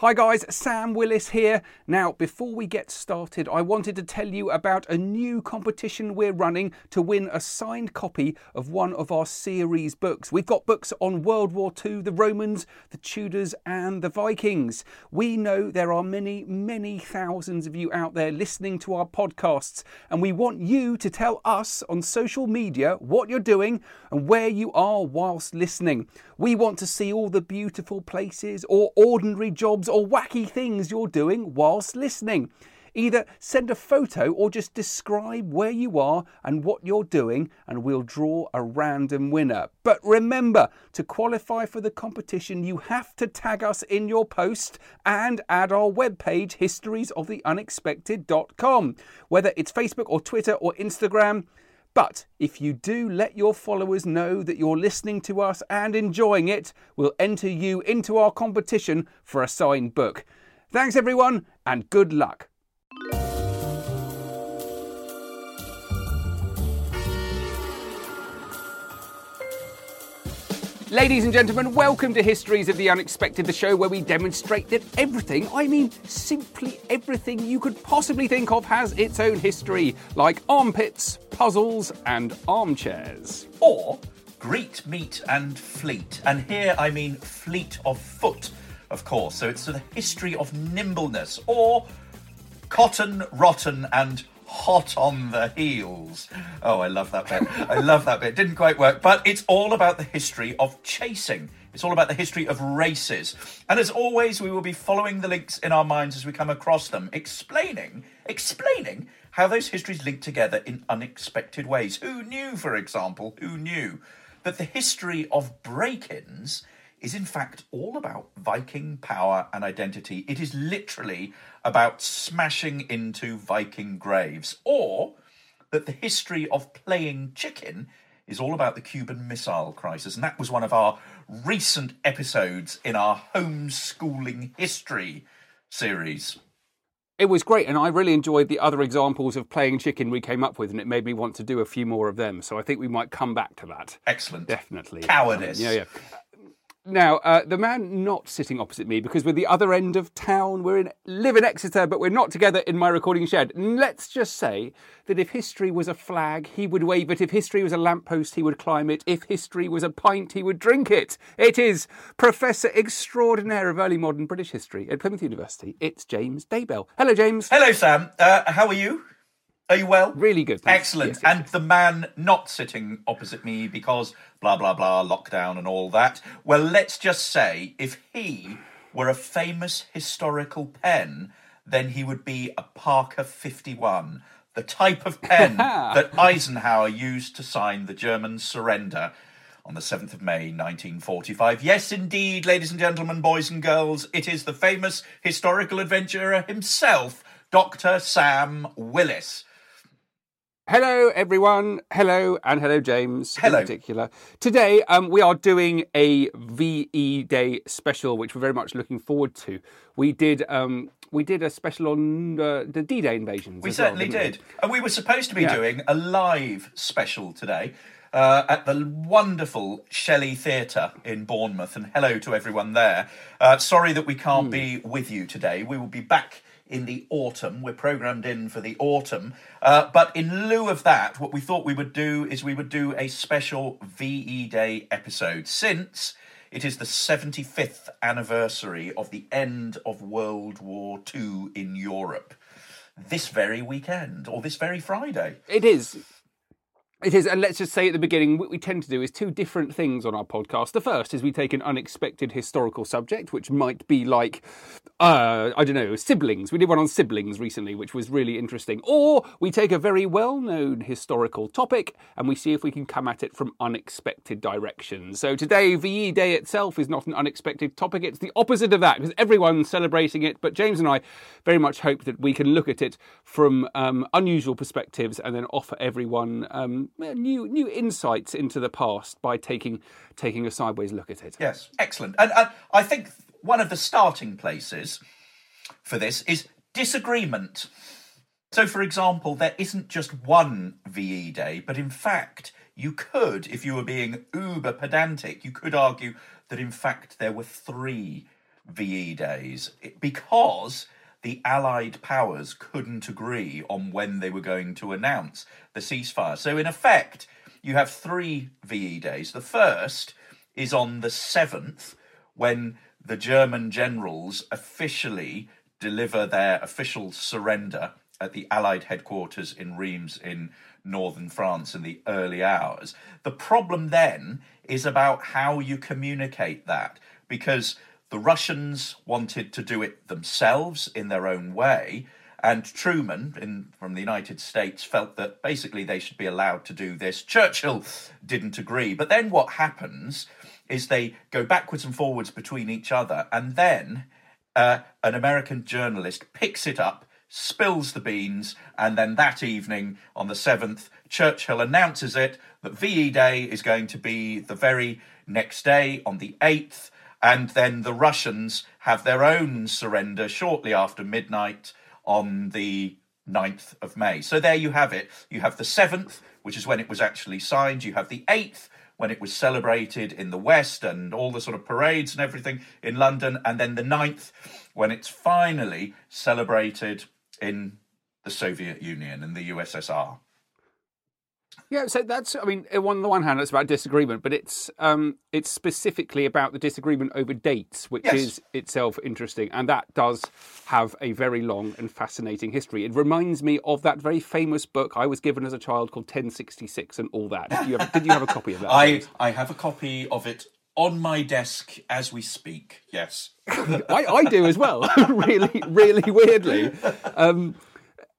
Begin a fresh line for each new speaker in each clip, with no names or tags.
Hi guys, Sam Willis here. Now, before we get started, I wanted to tell you about a new competition we're running to win a signed copy of one of our series books. We've got books on World War II, the Romans, the Tudors, and the Vikings. We know there are many, many thousands of you out there listening to our podcasts, and we want you to tell us on social media what you're doing and where you are whilst listening. We want to see all the beautiful places or ordinary jobs or wacky things you're doing whilst listening. Either send a photo or just describe where you are and what you're doing, and we'll draw a random winner. But remember, to qualify for the competition, you have to tag us in your post and add our webpage, historiesoftheunexpected.com. Whether it's Facebook or Twitter or Instagram, but if you do let your followers know that you're listening to us and enjoying it, we'll enter you into our competition for a signed book. Thanks, everyone, and good luck. Ladies and gentlemen, welcome to Histories of the Unexpected, the show where we demonstrate that everything, I mean simply everything you could possibly think of, has its own history, like armpits, puzzles, and armchairs.
Or Greet, meet, and fleet. And here I mean fleet of foot, of course. So it's the history of nimbleness. Or cotton, rotten, and hot on the heels. Oh, I love that bit. I love that bit. Didn't quite work, but it's all about the history of chasing. It's all about the history of races. And as always, we will be following the links in our minds as we come across them, explaining, explaining how those histories link together in unexpected ways. Who knew, for example, who knew that the history of break-ins is in fact all about Viking power and identity. It is literally about smashing into Viking graves, or that the history of playing chicken is all about the Cuban Missile Crisis. And that was one of our recent episodes in our homeschooling history series.
It was great, and I really enjoyed the other examples of playing chicken we came up with, and it made me want to do a few more of them. So I think we might come back to that.
Excellent.
Definitely.
Cowardice.
Um, yeah, yeah. Now, uh, the man not sitting opposite me, because we're the other end of town, we're in live in Exeter, but we're not together in my recording shed. Let's just say that if history was a flag, he would wave it. If history was a lamppost, he would climb it. If history was a pint, he would drink it. It is Professor Extraordinaire of Early Modern British History at Plymouth University. It's James Daybell. Hello, James.
Hello, Sam. Uh, how are you? Are you well?
Really good. thanks.
Excellent.
Yes, yes,
and the man not sitting opposite me because blah, blah, blah, lockdown and all that. Well, let's just say if he were a famous historical pen, then he would be a Parker 51, the type of pen that Eisenhower used to sign the German surrender on the 7th of May 1945. Yes, indeed, ladies and gentlemen, boys and girls, it is the famous historical adventurer himself, Dr. Sam Willis.
Hello, everyone. Hello, and hello, James.
Hello.
In particular. Today, um, we are doing a VE Day special, which we're very much looking forward to. We did, um, we did a special on uh, the D-Day invasions.
We
as well,
certainly
didn't we?
And we were supposed to be
Yeah.
doing a live special today uh, at the wonderful Shelley Theatre in Bournemouth. And hello to everyone there. Uh, sorry that we can't
Hmm.
be with you today. We will be back in the autumn. We're programmed in for the autumn. Uh, but in lieu of that, what we thought we would do is we would do a special VE Day episode since it is the 75th anniversary of the end of World War II in Europe. This very weekend, or this very Friday.
It is. It is, and let's just say at the beginning, what we tend to do is two different things on our podcast. The first is we take an unexpected historical subject, which might be like, uh, I don't know, siblings. We did one on siblings recently, which was really interesting. Or we take a very well known historical topic and we see if we can come at it from unexpected directions. So today, VE Day itself is not an unexpected topic, it's the opposite of that because everyone's celebrating it. But James and I very much hope that we can look at it from um, unusual perspectives and then offer everyone. Um, Uh, new new insights into the past by taking taking a sideways look at it.
Yes, excellent. And, and I think one of the starting places for this is disagreement. So, for example, there isn't just one VE day, but in fact, you could, if you were being uber pedantic, you could argue that in fact there were three VE days because the Allied powers couldn't agree on when they were going to announce the ceasefire. So, in effect, you have three VE days. The first is on the 7th, when the German generals officially deliver their official surrender at the Allied headquarters in Reims in northern France in the early hours. The problem then is about how you communicate that, because the Russians wanted to do it themselves in their own way, and Truman in, from the United States felt that basically they should be allowed to do this. Churchill didn't agree. But then what happens is they go backwards and forwards between each other, and then uh, an American journalist picks it up, spills the beans, and then that evening on the 7th, Churchill announces it that VE Day is going to be the very next day on the 8th and then the Russians have their own surrender shortly after midnight on the 9th of May. So there you have it. You have the 7th, which is when it was actually signed. You have the 8th, when it was celebrated in the West and all the sort of parades and everything in London. And then the 9th, when it's finally celebrated in the Soviet Union and the USSR.
Yeah, so that's I mean, on the one hand, it's about disagreement, but it's um, it's specifically about the disagreement over dates, which
Yes.
is itself interesting, and that does have a very long and fascinating history. It reminds me of that very famous book I was given as a child called 1066 and all that. Did you have, did you have a copy of that?
I, I have a copy of it on my desk as we speak, yes.
I, I do as well. really, really weirdly. Um,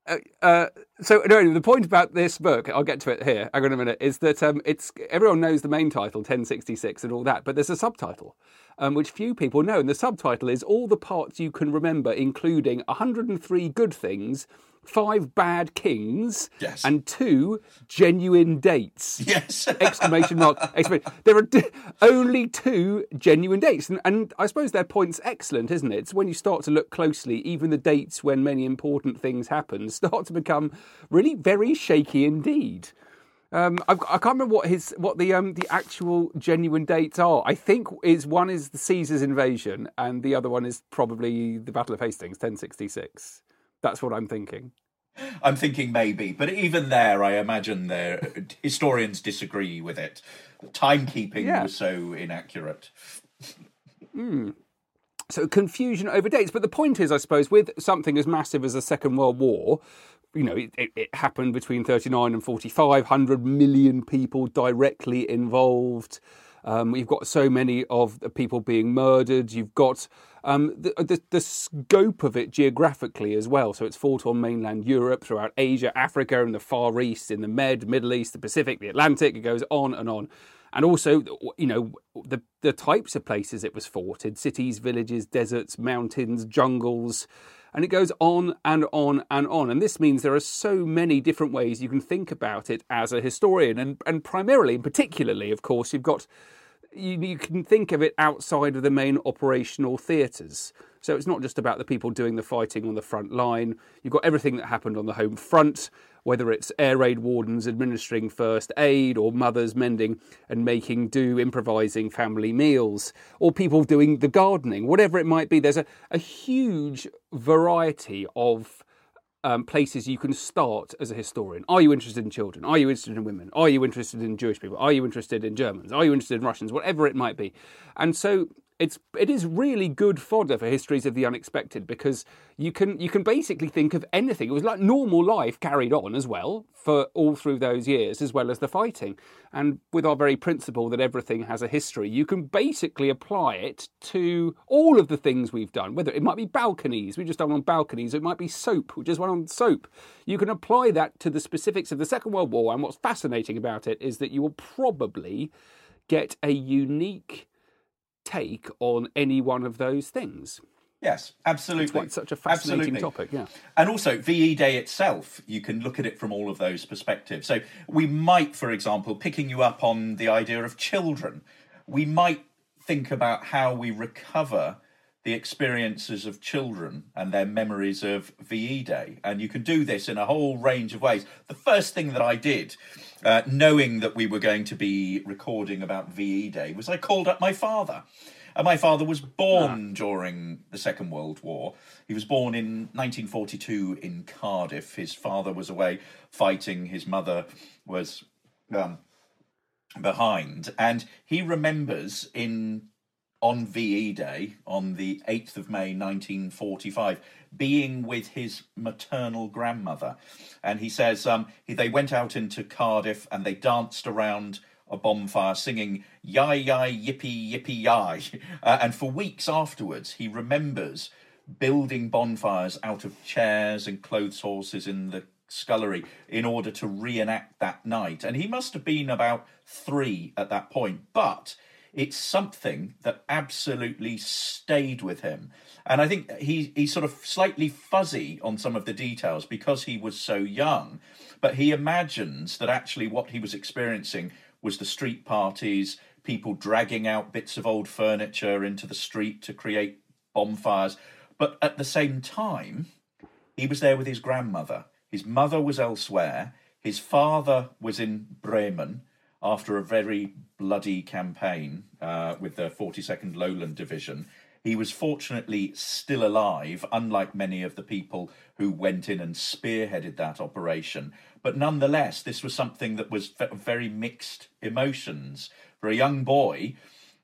uh, uh, so no, the point about this book, I'll get to it here. Hang on a minute. Is that um, it's everyone knows the main title, 1066, and all that, but there's a subtitle. Um, which few people know, and the subtitle is all the parts you can remember, including 103 good things, five bad kings,
Yes.
and two genuine dates
Yes.
exclamation mark exclamation. There are d- only two genuine dates, and, and I suppose their point's excellent, isn't it? It's when you start to look closely, even the dates when many important things happen start to become really very shaky indeed. Um, I've, I can't remember what his what the um, the actual genuine dates are. I think is one is the Caesar's invasion, and the other one is probably the Battle of Hastings, 1066. That's what I'm thinking.
I'm thinking maybe, but even there, I imagine there historians disagree with it. Timekeeping
Yeah.
was so inaccurate.
So confusion over dates. But the point is, I suppose, with something as massive as the Second World War, you know, it, it, it happened between 39 and 45, 100 million people directly involved. Um, you've got so many of the people being murdered. You've got um, the, the, the scope of it geographically as well. So it's fought on mainland Europe, throughout Asia, Africa, and the Far East, in the Med, Middle East, the Pacific, the Atlantic. It goes on and on. And also, you know, the the types of places it was fought in cities, villages, deserts, mountains, jungles. And it goes on and on and on. And this means there are so many different ways you can think about it as a historian. And, and primarily, and particularly, of course, you've got you, you can think of it outside of the main operational theatres. So it's not just about the people doing the fighting on the front line. You've got everything that happened on the home front, whether it's air raid wardens administering first aid, or mothers mending and making do, improvising family meals, or people doing the gardening, whatever it might be. There's a, a huge variety of um, places you can start as a historian. Are you interested in children? Are you interested in women? Are you interested in Jewish people? Are you interested in Germans? Are you interested in Russians? Whatever it might be. And so it's it is really good fodder for histories of the unexpected because you can you can basically think of anything. It was like normal life carried on as well for all through those years, as well as the fighting. And with our very principle that everything has a history, you can basically apply it to all of the things we've done. Whether it might be balconies, we just done on balconies. It might be soap, we just went on soap. You can apply that to the specifics of the Second World War. And what's fascinating about it is that you will probably get a unique take on any one of those things.
Yes, absolutely.
It's quite such a fascinating
Absolutely.
topic, yeah.
And also, VE Day itself, you can look at it from all of those perspectives. So, we might, for example, picking you up on the idea of children, we might think about how we recover the experiences of children and their memories of VE Day. And you can do this in a whole range of ways. The first thing that I did, uh, knowing that we were going to be recording about VE Day, was I called up my father. And my father was born during the Second World War. He was born in 1942 in Cardiff. His father was away fighting, his mother was um, behind. And he remembers in on VE Day on the 8th of May 1945 being with his maternal grandmother. And he says um, he, they went out into Cardiff and they danced around a bonfire singing yai yai yippee yippee yai. Uh, and for weeks afterwards, he remembers building bonfires out of chairs and clothes horses in the scullery in order to reenact that night. And he must have been about three at that point. But it's something that absolutely stayed with him. And I think he, he's sort of slightly fuzzy on some of the details because he was so young. But he imagines that actually what he was experiencing was the street parties, people dragging out bits of old furniture into the street to create bonfires. But at the same time, he was there with his grandmother. His mother was elsewhere. His father was in Bremen after a very bloody campaign uh, with the 42nd Lowland Division. He was fortunately still alive, unlike many of the people who went in and spearheaded that operation. But nonetheless, this was something that was very mixed emotions. For a young boy,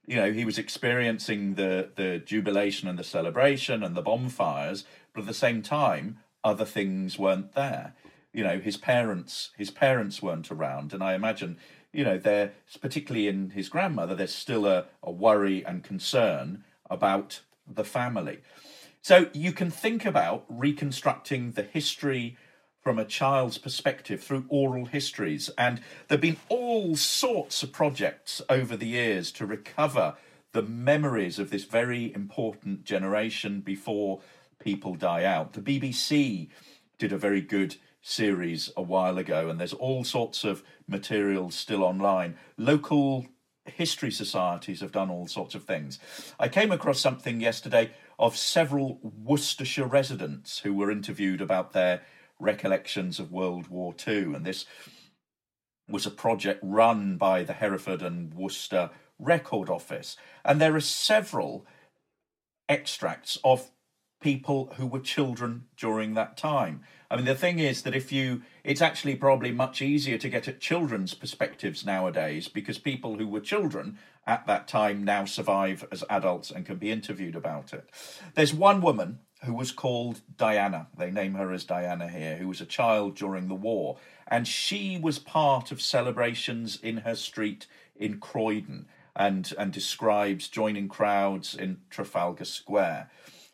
you know, he was experiencing the, the jubilation and the celebration and the bonfires, but at the same time, other things weren't there. You know, his parents, his parents weren't around, and I imagine you know, there, particularly in his grandmother, there's still a, a worry and concern about the family. So you can think about reconstructing the history from a child's perspective through oral histories. And there have been all sorts of projects over the years to recover the memories of this very important generation before people die out. The BBC did a very good series a while ago, and there's all sorts of material still online. Local history societies have done all sorts of things. I came across something yesterday of several Worcestershire residents who were interviewed about their recollections of World War II, and this was a project run by the Hereford and Worcester Record Office. And there are several extracts of people who were children during that time. I mean, the thing is that if you, it's actually probably much easier to get at children's perspectives nowadays because people who were children at that time now survive as adults and can be interviewed about it. There's one woman who was called Diana, they name her as Diana here, who was a child during the war, and she was part of celebrations in her street in Croydon and, and describes joining crowds in Trafalgar Square.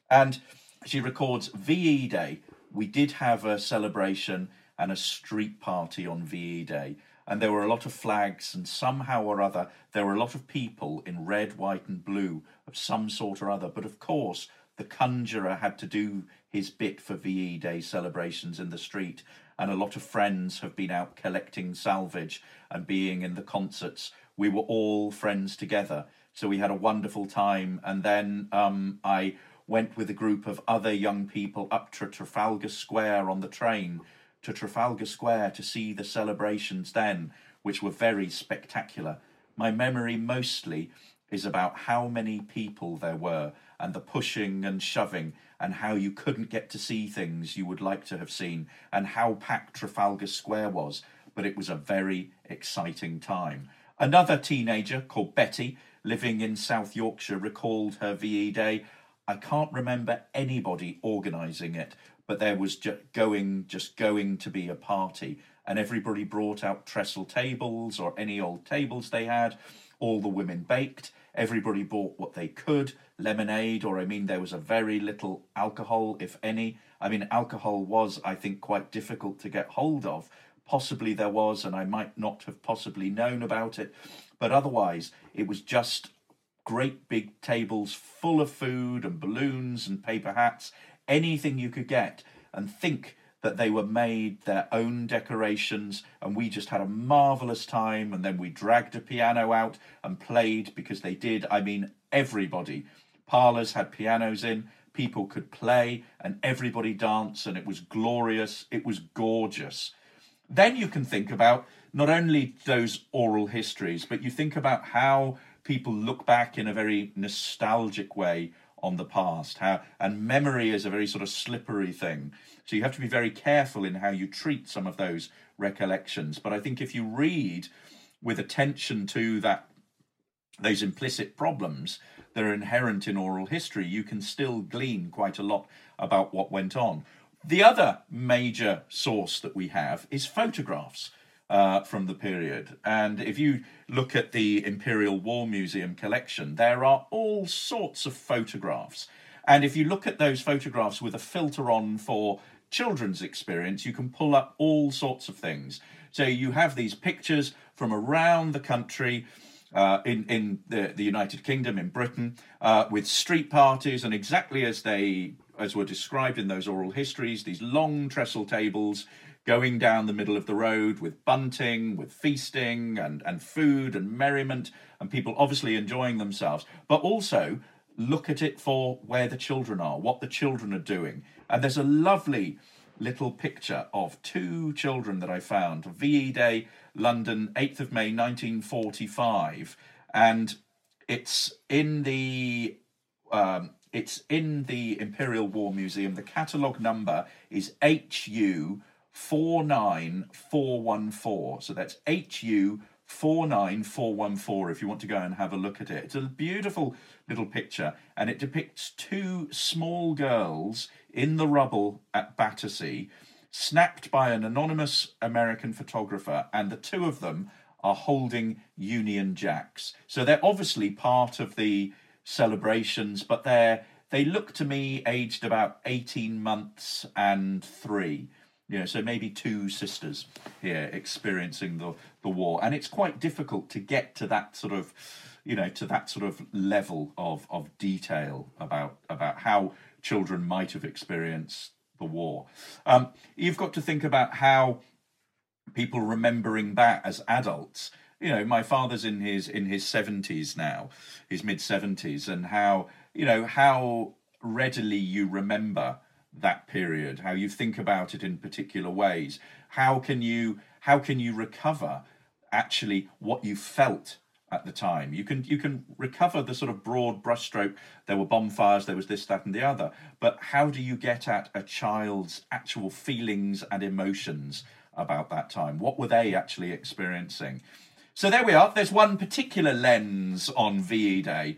And she records VE Day we did have a celebration and a street party on VE Day, and there were a lot of flags, and somehow or other, there were a lot of people in red, white, and blue of some sort or other. But of course, the conjurer had to do his bit for VE Day celebrations in the street, and a lot of friends have been out collecting salvage and being in the concerts. We were all friends together, so we had a wonderful time. And then um, I went with a group of other young people up to Trafalgar Square on the train to Trafalgar Square to see the celebrations then, which were very spectacular. My memory mostly is about how many people there were and the pushing and shoving and how you couldn't get to see things you would like to have seen and how packed Trafalgar Square was. But it was a very exciting time. Another teenager called Betty, living in South Yorkshire, recalled her VE Day. I can't remember anybody organising it, but there was just going, just going to be a party, and everybody brought out trestle tables or any old tables they had. All the women baked. Everybody bought what they could lemonade, or I mean, there was a very little alcohol, if any. I mean, alcohol was, I think, quite difficult to get hold of. Possibly there was, and I might not have possibly known about it, but otherwise, it was just great big tables full of food and balloons and paper hats, anything you could get. And think that they were made their own decorations, and we just had a marvelous time. And then we dragged a piano out and played because they did. I mean, everybody. Parlours had pianos in, people could play, and everybody danced, and it was glorious. It was gorgeous. Then you can think about not only those oral histories, but you think about how people look back in a very nostalgic way on the past. How and memory is a very sort of slippery thing. So you have to be very careful in how you treat some of those recollections. But I think if you read with attention to that those implicit problems that are inherent in oral history, you can still glean quite a lot about what went on. The other major source that we have is photographs uh, from the period. And if you look at the Imperial War Museum collection, there are all sorts of photographs. And if you look at those photographs with a filter on for children's experience, you can pull up all sorts of things. So you have these pictures from around the country. Uh, in in the, the United Kingdom, in Britain, uh, with street parties, and exactly as they as were described in those oral histories, these long trestle tables going down the middle of the road with bunting, with feasting and, and food and merriment, and people obviously enjoying themselves, but also look at it for where the children are, what the children are doing. And there's a lovely little picture of two children that I found. VE Day, London, 8th of May 1945. And it's in the um, it's in the Imperial War Museum. The catalogue number is HU 49414. So that's HU 49414 if you want to go and have a look at it. It's a beautiful little picture and it depicts two small girls in the rubble at Battersea, snapped by an anonymous American photographer, and the two of them are holding Union Jacks. So they're obviously part of the celebrations, but they're they look to me aged about 18 months and three. Know, so maybe two sisters here experiencing the, the war. And it's quite difficult to get to that sort of, you know, to that sort of level of, of detail about about how children might have experienced the war. Um, you've got to think about how people remembering that as adults. You know, my father's in his in his seventies now, his mid seventies, and how you know how readily you remember that period, how you think about it in particular ways. How can you how can you recover actually what you felt at the time? You can you can recover the sort of broad brushstroke. There were bonfires, there was this, that, and the other. But how do you get at a child's actual feelings and emotions about that time? What were they actually experiencing? So there we are. There's one particular lens on VE Day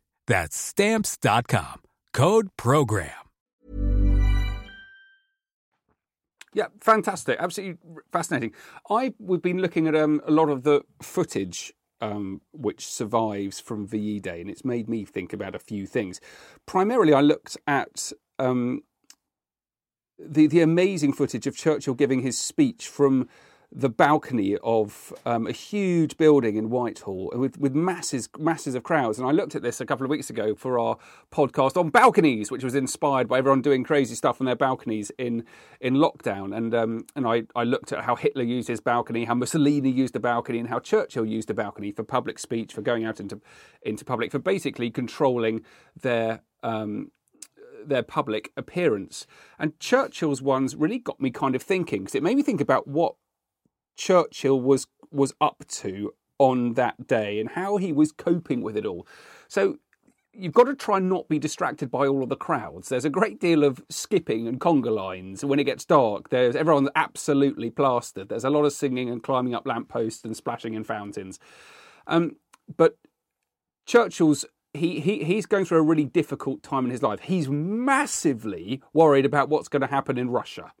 That's stamps.com. Code program.
Yeah, fantastic. Absolutely fascinating. I we've been looking at um, a lot of the footage um, which survives from VE Day, and it's made me think about a few things. Primarily, I looked at um, the the amazing footage of Churchill giving his speech from the balcony of um, a huge building in Whitehall with, with masses masses of crowds. And I looked at this a couple of weeks ago for our podcast on balconies, which was inspired by everyone doing crazy stuff on their balconies in in lockdown. And um, and I, I looked at how Hitler used his balcony, how Mussolini used a balcony, and how Churchill used a balcony for public speech, for going out into into public, for basically controlling their um, their public appearance. And Churchill's ones really got me kind of thinking because it made me think about what Churchill was was up to on that day and how he was coping with it all. So you've got to try and not be distracted by all of the crowds. There's a great deal of skipping and conga lines. When it gets dark, there's everyone's absolutely plastered. There's a lot of singing and climbing up lampposts and splashing in fountains. Um, but Churchill's he, he he's going through a really difficult time in his life. He's massively worried about what's going to happen in Russia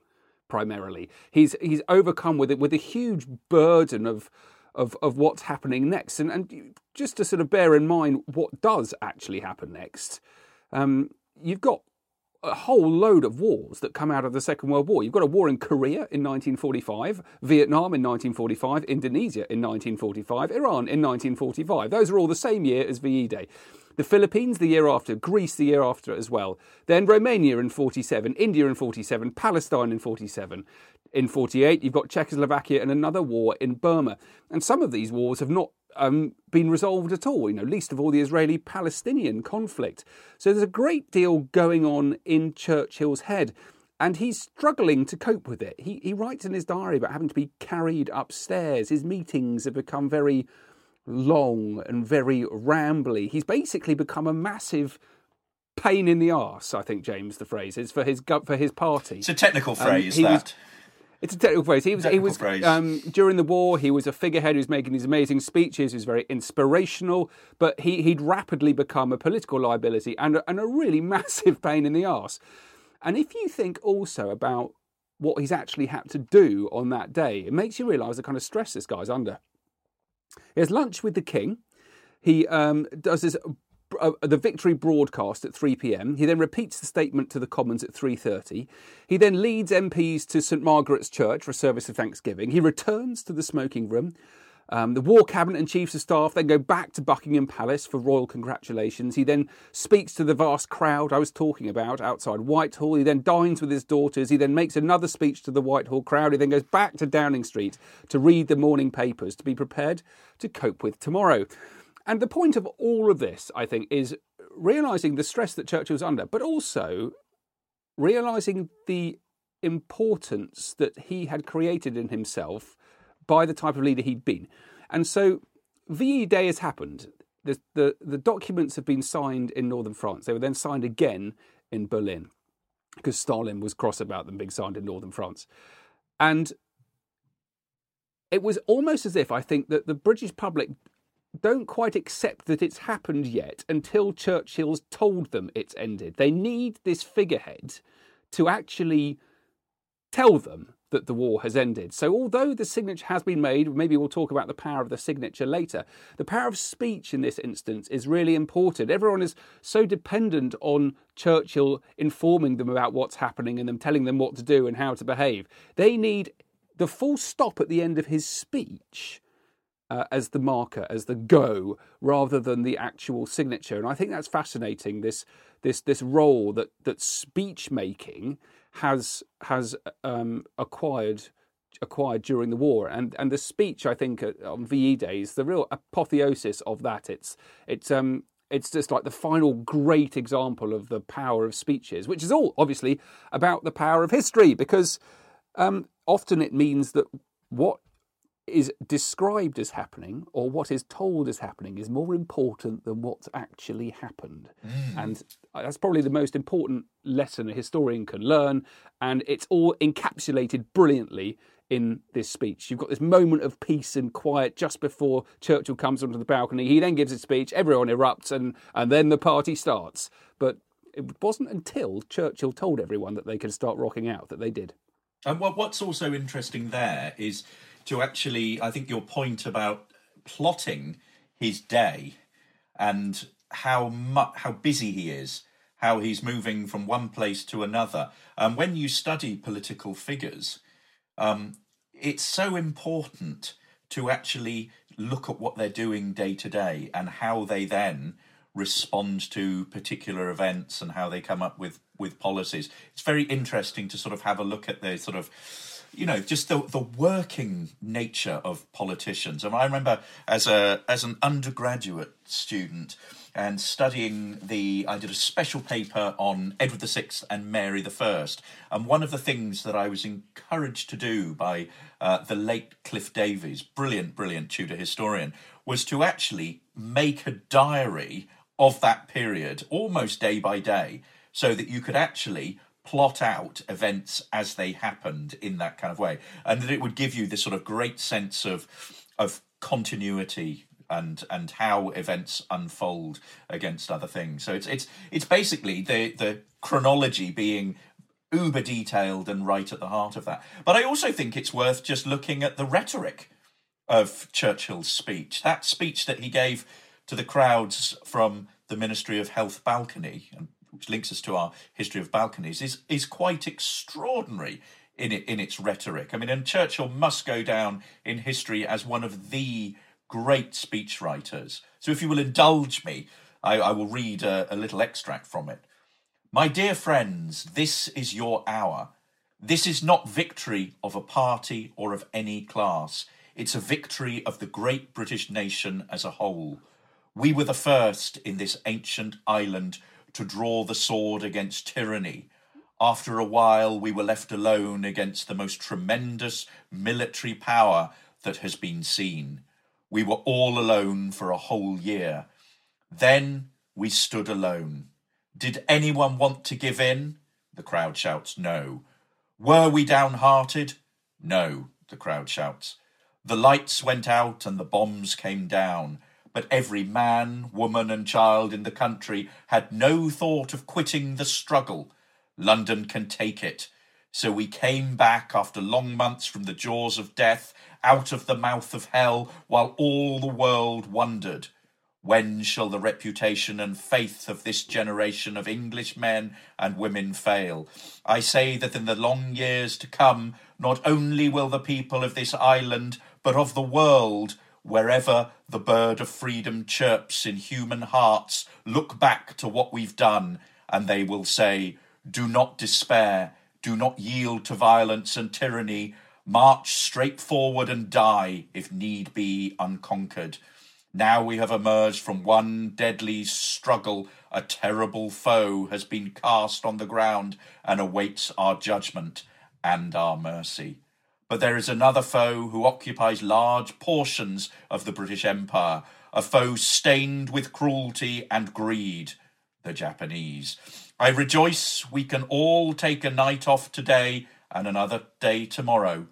primarily. He's he's overcome with it with a huge burden of of of what's happening next, and and just to sort of bear in mind what does actually happen next. Um, you've got a whole load of wars that come out of the Second World War. You've got a war in Korea in 1945, Vietnam in 1945, Indonesia in 1945, Iran in 1945. Those are all the same year as VE Day. The Philippines the year after, Greece the year after as well. Then Romania in 47, India in 47, Palestine in 47. In 48, you've got Czechoslovakia and another war in Burma. And some of these wars have not um, been resolved at all, you know, least of all the Israeli Palestinian conflict. So there's a great deal going on in Churchill's head. And he's struggling to cope with it. He, he writes in his diary about having to be carried upstairs. His meetings have become very long and very rambly. He's basically become a massive pain in the arse. I think James the phrase is for his for his party.
It's a technical
Um,
phrase
he
that.
was- it's a technical phrase. He was. He was
phrase.
um, during the war. He was a figurehead who was making these amazing speeches. He was very inspirational, but he he'd rapidly become a political liability and a, and a really massive pain in the arse. And if you think also about what he's actually had to do on that day, it makes you realise the kind of stress this guy's under. He has lunch with the king. He um, does his uh, the victory broadcast at 3 p.m. He then repeats the statement to the Commons at 3:30. He then leads MPs to St Margaret's Church for a service of thanksgiving. He returns to the smoking room. Um, the War Cabinet and Chiefs of Staff then go back to Buckingham Palace for royal congratulations. He then speaks to the vast crowd I was talking about outside Whitehall. He then dines with his daughters. He then makes another speech to the Whitehall crowd. He then goes back to Downing Street to read the morning papers to be prepared to cope with tomorrow. And the point of all of this, I think, is realizing the stress that Churchill was under, but also realizing the importance that he had created in himself by the type of leader he'd been. And so VE Day has happened. The, the, the documents have been signed in northern France. They were then signed again in Berlin because Stalin was cross about them being signed in northern France. And it was almost as if I think that the British public don't quite accept that it's happened yet until Churchill's told them it's ended. They need this figurehead to actually tell them that the war has ended. So, although the signature has been made, maybe we'll talk about the power of the signature later, the power of speech in this instance is really important. Everyone is so dependent on Churchill informing them about what's happening and them telling them what to do and how to behave. They need the full stop at the end of his speech uh, as the marker, as the go, rather than the actual signature. And I think that's fascinating. This this this role that that speech making has has um, acquired acquired during the war, and and the speech I think on VE Day is the real apotheosis of that. It's it's um it's just like the final great example of the power of speeches, which is all obviously about the power of history, because um, often it means that what is described as happening or what is told as happening is more important than what's actually happened. Mm. And that's probably the most important lesson a historian can learn. And it's all encapsulated brilliantly in this speech. You've got this moment of peace and quiet just before Churchill comes onto the balcony. He then gives a speech, everyone erupts, and, and then the party starts. But it wasn't until Churchill told everyone that they could start rocking out that they did.
And what, what's also interesting there is to actually, I think your point about plotting his day and how mu- how busy he is, how he's moving from one place to another. And when you study political figures, um, it's so important to actually look at what they're doing day to day and how they then respond to particular events and how they come up with with policies. It's very interesting to sort of have a look at the sort of you know just the the working nature of politicians. And I remember as a as an undergraduate student and studying the I did a special paper on Edward VI and Mary I. And one of the things that I was encouraged to do by uh, the late Cliff Davies, brilliant, brilliant Tudor historian, was to actually make a diary of that period almost day by day so that you could actually plot out events as they happened in that kind of way and that it would give you this sort of great sense of of continuity and and how events unfold against other things so it's it's it's basically the the chronology being uber detailed and right at the heart of that but i also think it's worth just looking at the rhetoric of Churchill's speech. That speech that he gave to the crowds from the Ministry of Health balcony, and which links us to our history of balconies, is is quite extraordinary in it, in its rhetoric. I mean, and Churchill must go down in history as one of the great speechwriters. So, if you will indulge me, I, I will read a, a little extract from it. My dear friends, this is your hour. This is not victory of a party or of any class. It's a victory of the great British nation as a whole. We were the first in this ancient island to draw the sword against tyranny. After a while, we were left alone against the most tremendous military power that has been seen. We were all alone for a whole year. Then we stood alone. Did anyone want to give in? The crowd shouts, No. Were we downhearted? No, the crowd shouts. The lights went out and the bombs came down, but every man, woman, and child in the country had no thought of quitting the struggle. London can take it. So we came back after long months from the jaws of death, out of the mouth of hell, while all the world wondered. When shall the reputation and faith of this generation of English men and women fail? I say that in the long years to come, not only will the people of this island, but of the world, wherever the bird of freedom chirps in human hearts, look back to what we've done, and they will say, Do not despair, do not yield to violence and tyranny, march straight forward and die, if need be, unconquered. Now we have emerged from one deadly struggle. A terrible foe has been cast on the ground and awaits our judgment and our mercy. But there is another foe who occupies large portions of the British Empire, a foe stained with cruelty and greed the Japanese. I rejoice we can all take a night off today and another day tomorrow.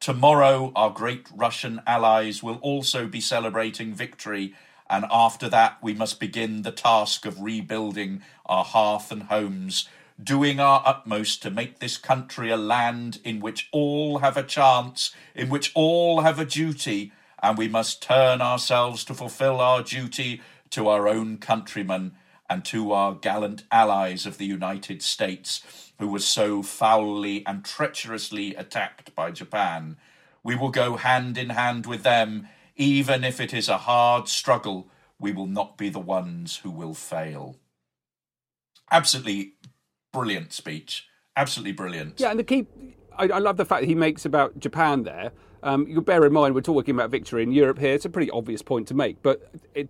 Tomorrow, our great Russian allies will also be celebrating victory, and after that, we must begin the task of rebuilding our hearth and homes, doing our utmost to make this country a land in which all have a chance, in which all have a duty, and we must turn ourselves to fulfill our duty to our own countrymen and to our gallant allies of the United States, who were so foully and treacherously attacked by Japan. We will go hand in hand with them, even if it is a hard struggle. We will not be the ones who will fail. Absolutely brilliant speech. Absolutely brilliant.
Yeah, and the key, I, I love the fact that he makes about Japan there. Um, you bear in mind we're talking about victory in Europe here. It's a pretty obvious point to make, but it,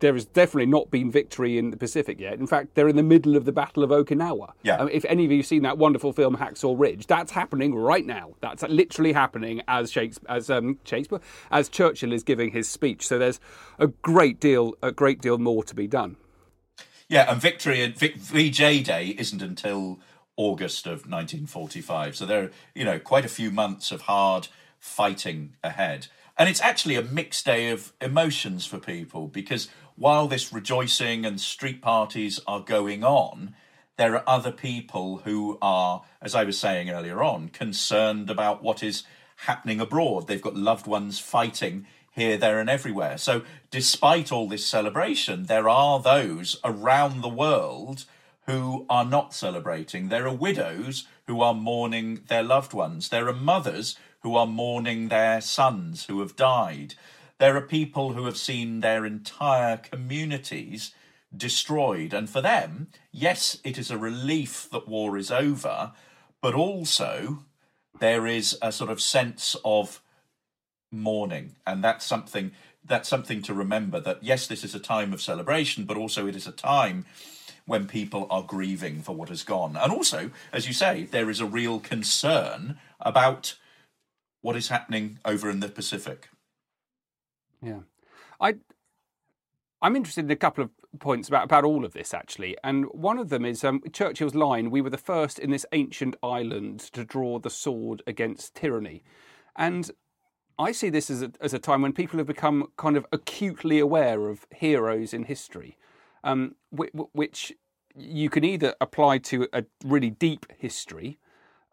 there has definitely not been victory in the Pacific yet. In fact, they're in the middle of the Battle of Okinawa.
Yeah.
Um, if any of you have seen that wonderful film Hacksaw Ridge, that's happening right now. That's literally happening as Shakespeare, as um, Shakespeare, as Churchill is giving his speech. So there's a great deal, a great deal more to be done.
Yeah, and victory and VJ Day isn't until August of 1945. So there are, you know, quite a few months of hard fighting ahead. And it's actually a mixed day of emotions for people because while this rejoicing and street parties are going on, there are other people who are, as I was saying earlier on, concerned about what is happening abroad. They've got loved ones fighting here, there, and everywhere. So, despite all this celebration, there are those around the world who are not celebrating. There are widows who are mourning their loved ones. There are mothers who are mourning their sons who have died. There are people who have seen their entire communities destroyed. And for them, yes, it is a relief that war is over, but also there is a sort of sense of mourning. And that's something that's something to remember that yes, this is a time of celebration, but also it is a time when people are grieving for what has gone. And also, as you say, there is a real concern about what is happening over in the Pacific.
Yeah, I I'm interested in a couple of points about, about all of this actually, and one of them is um, Churchill's line: "We were the first in this ancient island to draw the sword against tyranny," and I see this as a, as a time when people have become kind of acutely aware of heroes in history, um, which, you can either apply to a really deep history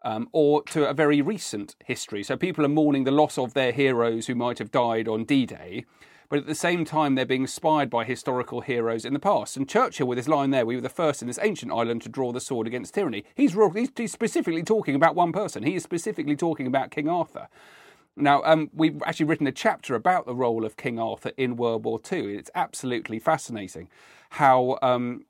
um, or to a very recent history. So people are mourning the loss of their heroes who might have died on D Day, but at the same time they're being inspired by historical heroes in the past. And Churchill, with his line there, we were the first in this ancient island to draw the sword against tyranny, he's, he's specifically talking about one person. He is specifically talking about King Arthur. Now, um, we've actually written a chapter about the role of King Arthur in World War II. It's absolutely fascinating how um,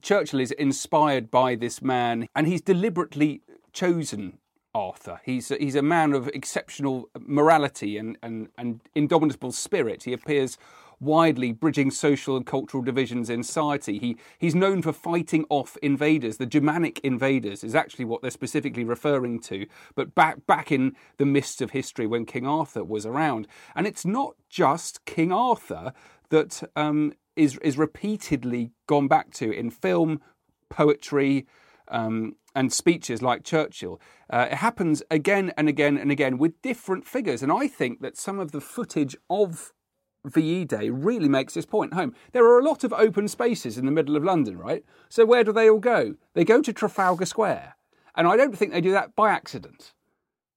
Churchill is inspired by this man, and he's deliberately chosen Arthur. He's a, he's a man of exceptional morality and, and, and indomitable spirit. He appears widely, bridging social and cultural divisions in society. He, he's known for fighting off invaders. The Germanic invaders is actually what they're specifically referring to, but back, back in the mists of history when King Arthur was around. And it's not just King Arthur that um, is is repeatedly gone back to in film, poetry, um, and speeches like Churchill. Uh, it happens again and again and again with different figures, and I think that some of the footage of VE Day really makes this point home. There are a lot of open spaces in the middle of London, right? So where do they all go? They go to Trafalgar Square, and I don't think they do that by accident.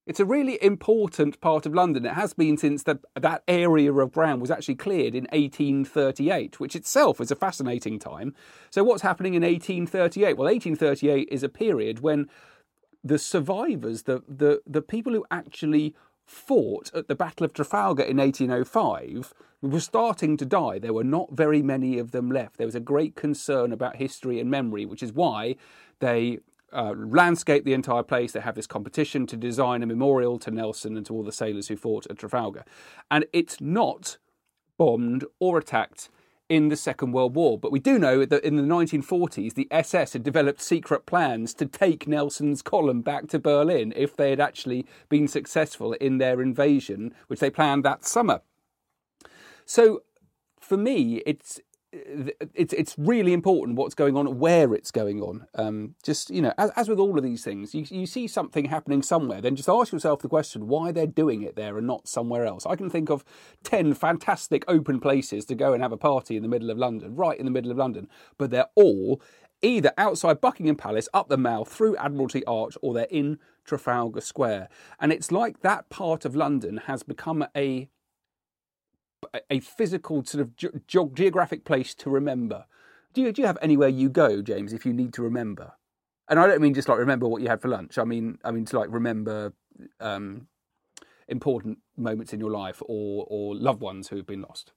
It's a really important part of London. It has been since the, that area of ground was actually cleared in 1838, which itself is a fascinating time. So, what's happening in 1838? Well, 1838 is a period when the survivors, the, the, the people who actually fought at the Battle of Trafalgar in 1805, were starting to die. There were not very many of them left. There was a great concern about history and memory, which is why they uh, landscape the entire place. They have this competition to design a memorial to Nelson and to all the sailors who fought at Trafalgar. And it's not bombed or attacked in the Second World War. But we do know that in the 1940s, the SS had developed secret plans to take Nelson's column back to Berlin if they had actually been successful in their invasion, which they planned that summer. So for me, it's it's it's really important what's going on, where it's going on. Um, just you know, as, as, with all of these things, you, you see something happening somewhere, then just ask yourself the question why they're doing it there and not somewhere else. I can think of ten fantastic open places to go and have a party in the middle of London, right in the middle of London, but they're all either outside Buckingham Palace, up the Mall, through Admiralty Arch, or they're in Trafalgar Square. And it's like that part of London has become a a physical sort of ge- geographic place to remember. Do you, do you have anywhere you go, James, if you need to remember? And I don't mean just like remember what you had for lunch. I mean, I mean to like remember um, important moments in your life or or loved ones who have been lost.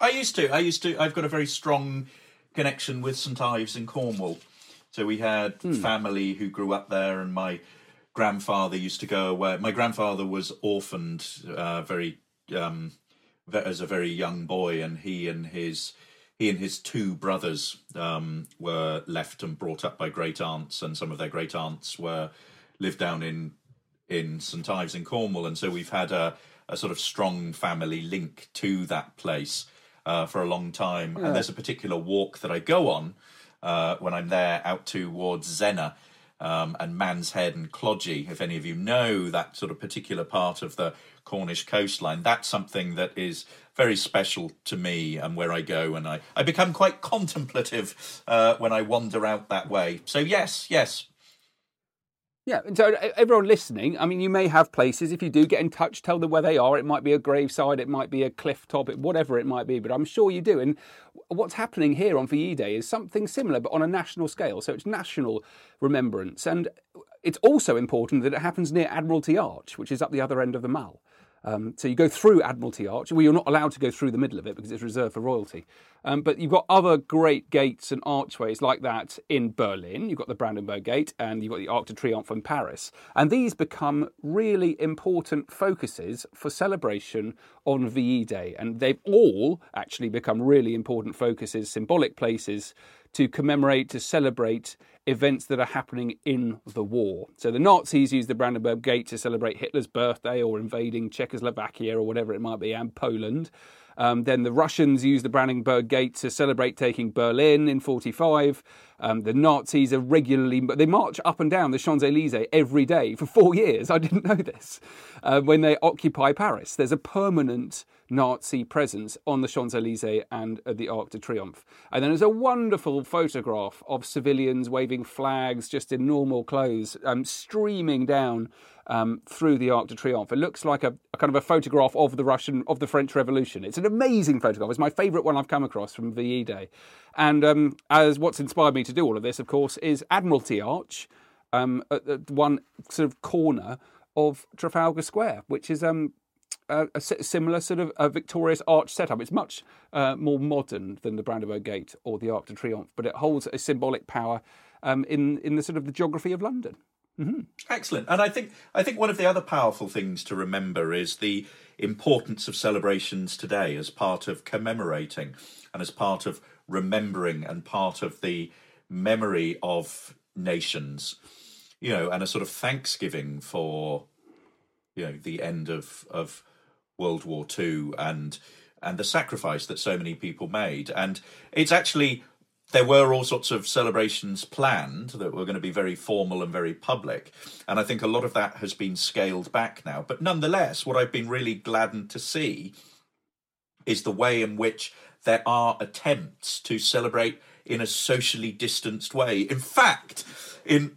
I used to. I used to. I've got a very strong connection with St Ives in Cornwall. So we had hmm. family who grew up there, and my grandfather used to go away. My grandfather was orphaned uh, very um, as a very young boy, and he and his he and his two brothers um, were left and brought up by great aunts, and some of their great aunts were lived down in in St Ives in Cornwall, and so we've had a, a sort of strong family link to that place uh, for a long time. Yeah. And there's a particular walk that I go on uh, when I'm there out towards Zennor. Um, and Man's Head and Clodgy. if any of you know that sort of particular part of the Cornish coastline, that's something that is very special to me and where I go. And I, I become quite contemplative uh, when I wander out that way. So, yes, yes,
yeah, and so everyone listening, I mean, you may have places. If you do get in touch, tell them where they are. It might be a graveside, it might be a cliff top, whatever it might be. But I'm sure you do. And what's happening here on VE Day is something similar, but on a national scale. So it's national remembrance, and it's also important that it happens near Admiralty Arch, which is up the other end of the Mall. Um, so you go through Admiralty Arch. Well, you're not allowed to go through the middle of it because it's reserved for royalty. Um, but you've got other great gates and archways like that in Berlin. You've got the Brandenburg Gate and you've got the Arc de Triomphe in Paris. And these become really important focuses for celebration on VE Day. And they've all actually become really important focuses, symbolic places to commemorate, to celebrate events that are happening in the war. So the Nazis used the Brandenburg Gate to celebrate Hitler's birthday or invading Czechoslovakia or whatever it might be, and Poland. Um, then the Russians used the Brandenburg Gate to celebrate taking Berlin in 45. Um, the Nazis are regularly, but they march up and down the Champs Elysees every day for four years. I didn't know this. Uh, when they occupy Paris, there's a permanent Nazi presence on the Champs Elysees and at the Arc de Triomphe. And then there's a wonderful photograph of civilians waving flags just in normal clothes, um, streaming down um, through the Arc de Triomphe. It looks like a, a, kind of a photograph of the Russian, of the French Revolution. It's an amazing photograph. It's my favourite one I've come across from VE Day. And um, as what's inspired me to do all of this, of course, is Admiralty Arch um, at, at one sort of corner of Trafalgar Square, which is um, a, a, similar sort of a victorious arch setup. It's much uh, more modern than the Brandenburg Gate or the Arc de Triomphe, but it holds a symbolic power um, in in the sort of the geography of London.
Mm-hmm. Excellent, and I think I think one of the other powerful things to remember is the importance of celebrations today as part of commemorating and as part of remembering and part of the memory of nations, you know, and a sort of thanksgiving for you know the end of of World War Two and and the sacrifice that so many people made, and it's actually there were all sorts of celebrations planned that were going to be very formal and very public. And I think a lot of that has been scaled back now. But nonetheless, what I've been really gladdened to see is the way in which there are attempts to celebrate in a socially distanced way. In fact, in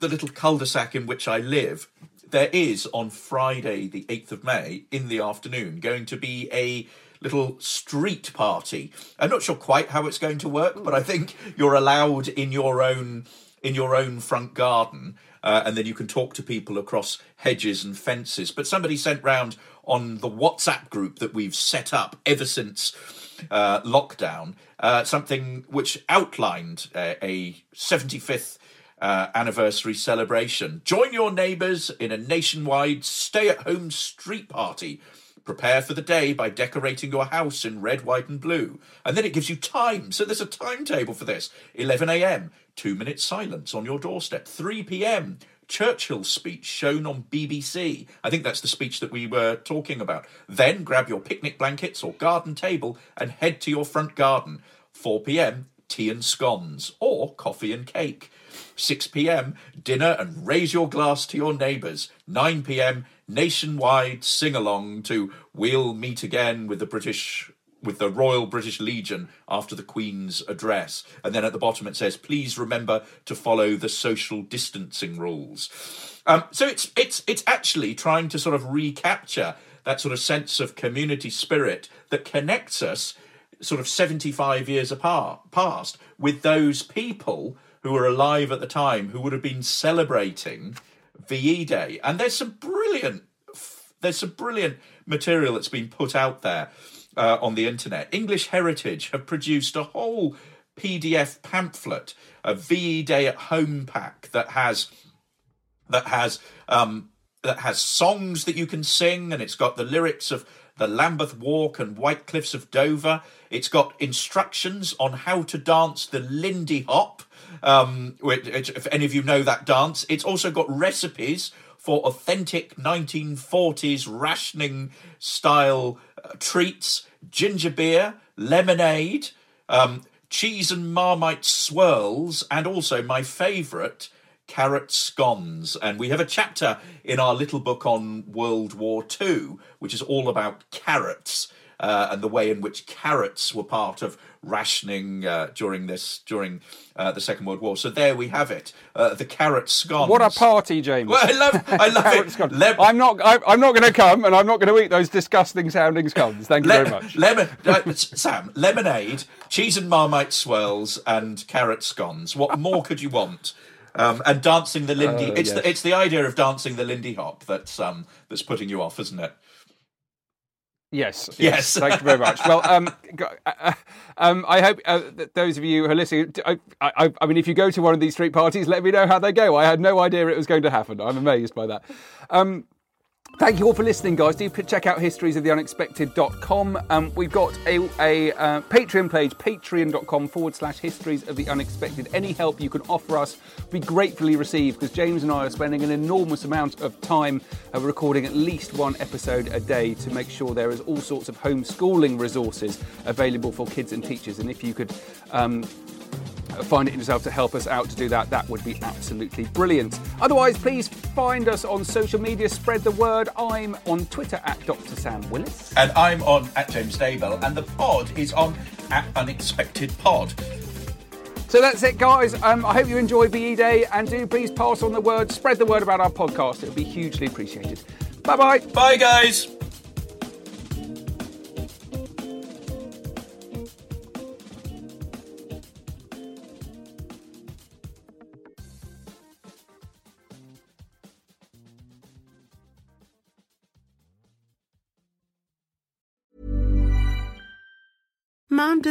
the little cul de sac in which I live, there is on Friday, the 8th of May, in the afternoon, going to be a little street party. I'm not sure quite how it's going to work, but I think you're allowed in your own in your own front garden, uh, and then you can talk to people across hedges and fences. But somebody sent round on the WhatsApp group that we've set up ever since uh, lockdown uh, something which outlined a 75th. Uh, anniversary celebration. Join your neighbours in a nationwide stay at home street party Prepare for the day by decorating your house in red, white, and blue. And then it gives you time. So there's a timetable for this 11 a.m., two minutes silence on your doorstep. 3 p.m., Churchill's speech shown on BBC. I think that's the speech that we were talking about. Then grab your picnic blankets or garden table and head to your front garden. 4 pm, tea and scones, or coffee and cake. 6 pm, dinner and raise your glass to your neighbours. 9 pm, nationwide sing along to We'll Meet Again with the British with the Royal British Legion after the Queen's address. And then at the bottom it says, please remember to follow the social distancing rules. Um, so it's it's it's actually trying to sort of recapture that sort of sense of community spirit that connects us sort of 75 years apart past with those people who were alive at the time who would have been celebrating VE Day. And there's some brilliant, there's some brilliant material that's been put out there uh, on the internet. English Heritage have produced a whole PDF pamphlet, a VE Day at Home pack that has that has um, that has songs that you can sing, and it's got the lyrics of the Lambeth Walk and White Cliffs of Dover. It's got instructions on how to dance the Lindy Hop, um, which, if any of you know that dance. It's also got recipes for authentic 1940s rationing style treats, ginger beer, lemonade, um, cheese and marmite swirls, and also my favourite, carrot scones. And we have a chapter in our little book on World War II, which is all about carrots. Uh, and the way in which carrots were part of rationing uh, during this during uh, the Second World War. So there we have it, uh, the carrot scones.
What a party, James!
Well, I love, I love it.
Lem- I'm not, I'm not going to come, and I'm not going to eat those disgusting sounding scones. Thank you Le- very much.
Lemon, uh, Sam, lemonade, cheese and marmite swirls, and carrot scones. What more could you want? Um, and dancing the Lindy.
Uh,
it's
yes.
the it's the idea of dancing the Lindy Hop that's um that's putting you off, isn't it?
Yes, yes.
Yes.
Thank you very much. Well, um, uh, um, I hope uh, that those of you who are listening, I, I, I mean, if you go to one of these street parties, let me know how they go. I had no idea it was going to happen. I'm amazed by that. Um, Thank you all for listening, guys. Do check out historiesoftheunexpected.com. Um, we've got a, a uh, Patreon page, patreon.com forward slash histories of the unexpected. Any help you can offer us, we gratefully receive because James and I are spending an enormous amount of time uh, recording at least one episode a day to make sure there is all sorts of homeschooling resources available for kids and teachers. And if you could um, find it in yourself to help us out to do that, that would be absolutely brilliant. Otherwise, please find us on social media, spread the word. I'm on Twitter at Dr. Sam Willis.
And I'm on at James Daybell, and the pod is on at Unexpected Pod.
So that's it, guys. Um, I hope you enjoy VE Day and do please pass on the word, spread the word about our podcast. It would be hugely appreciated. Bye bye.
Bye, guys.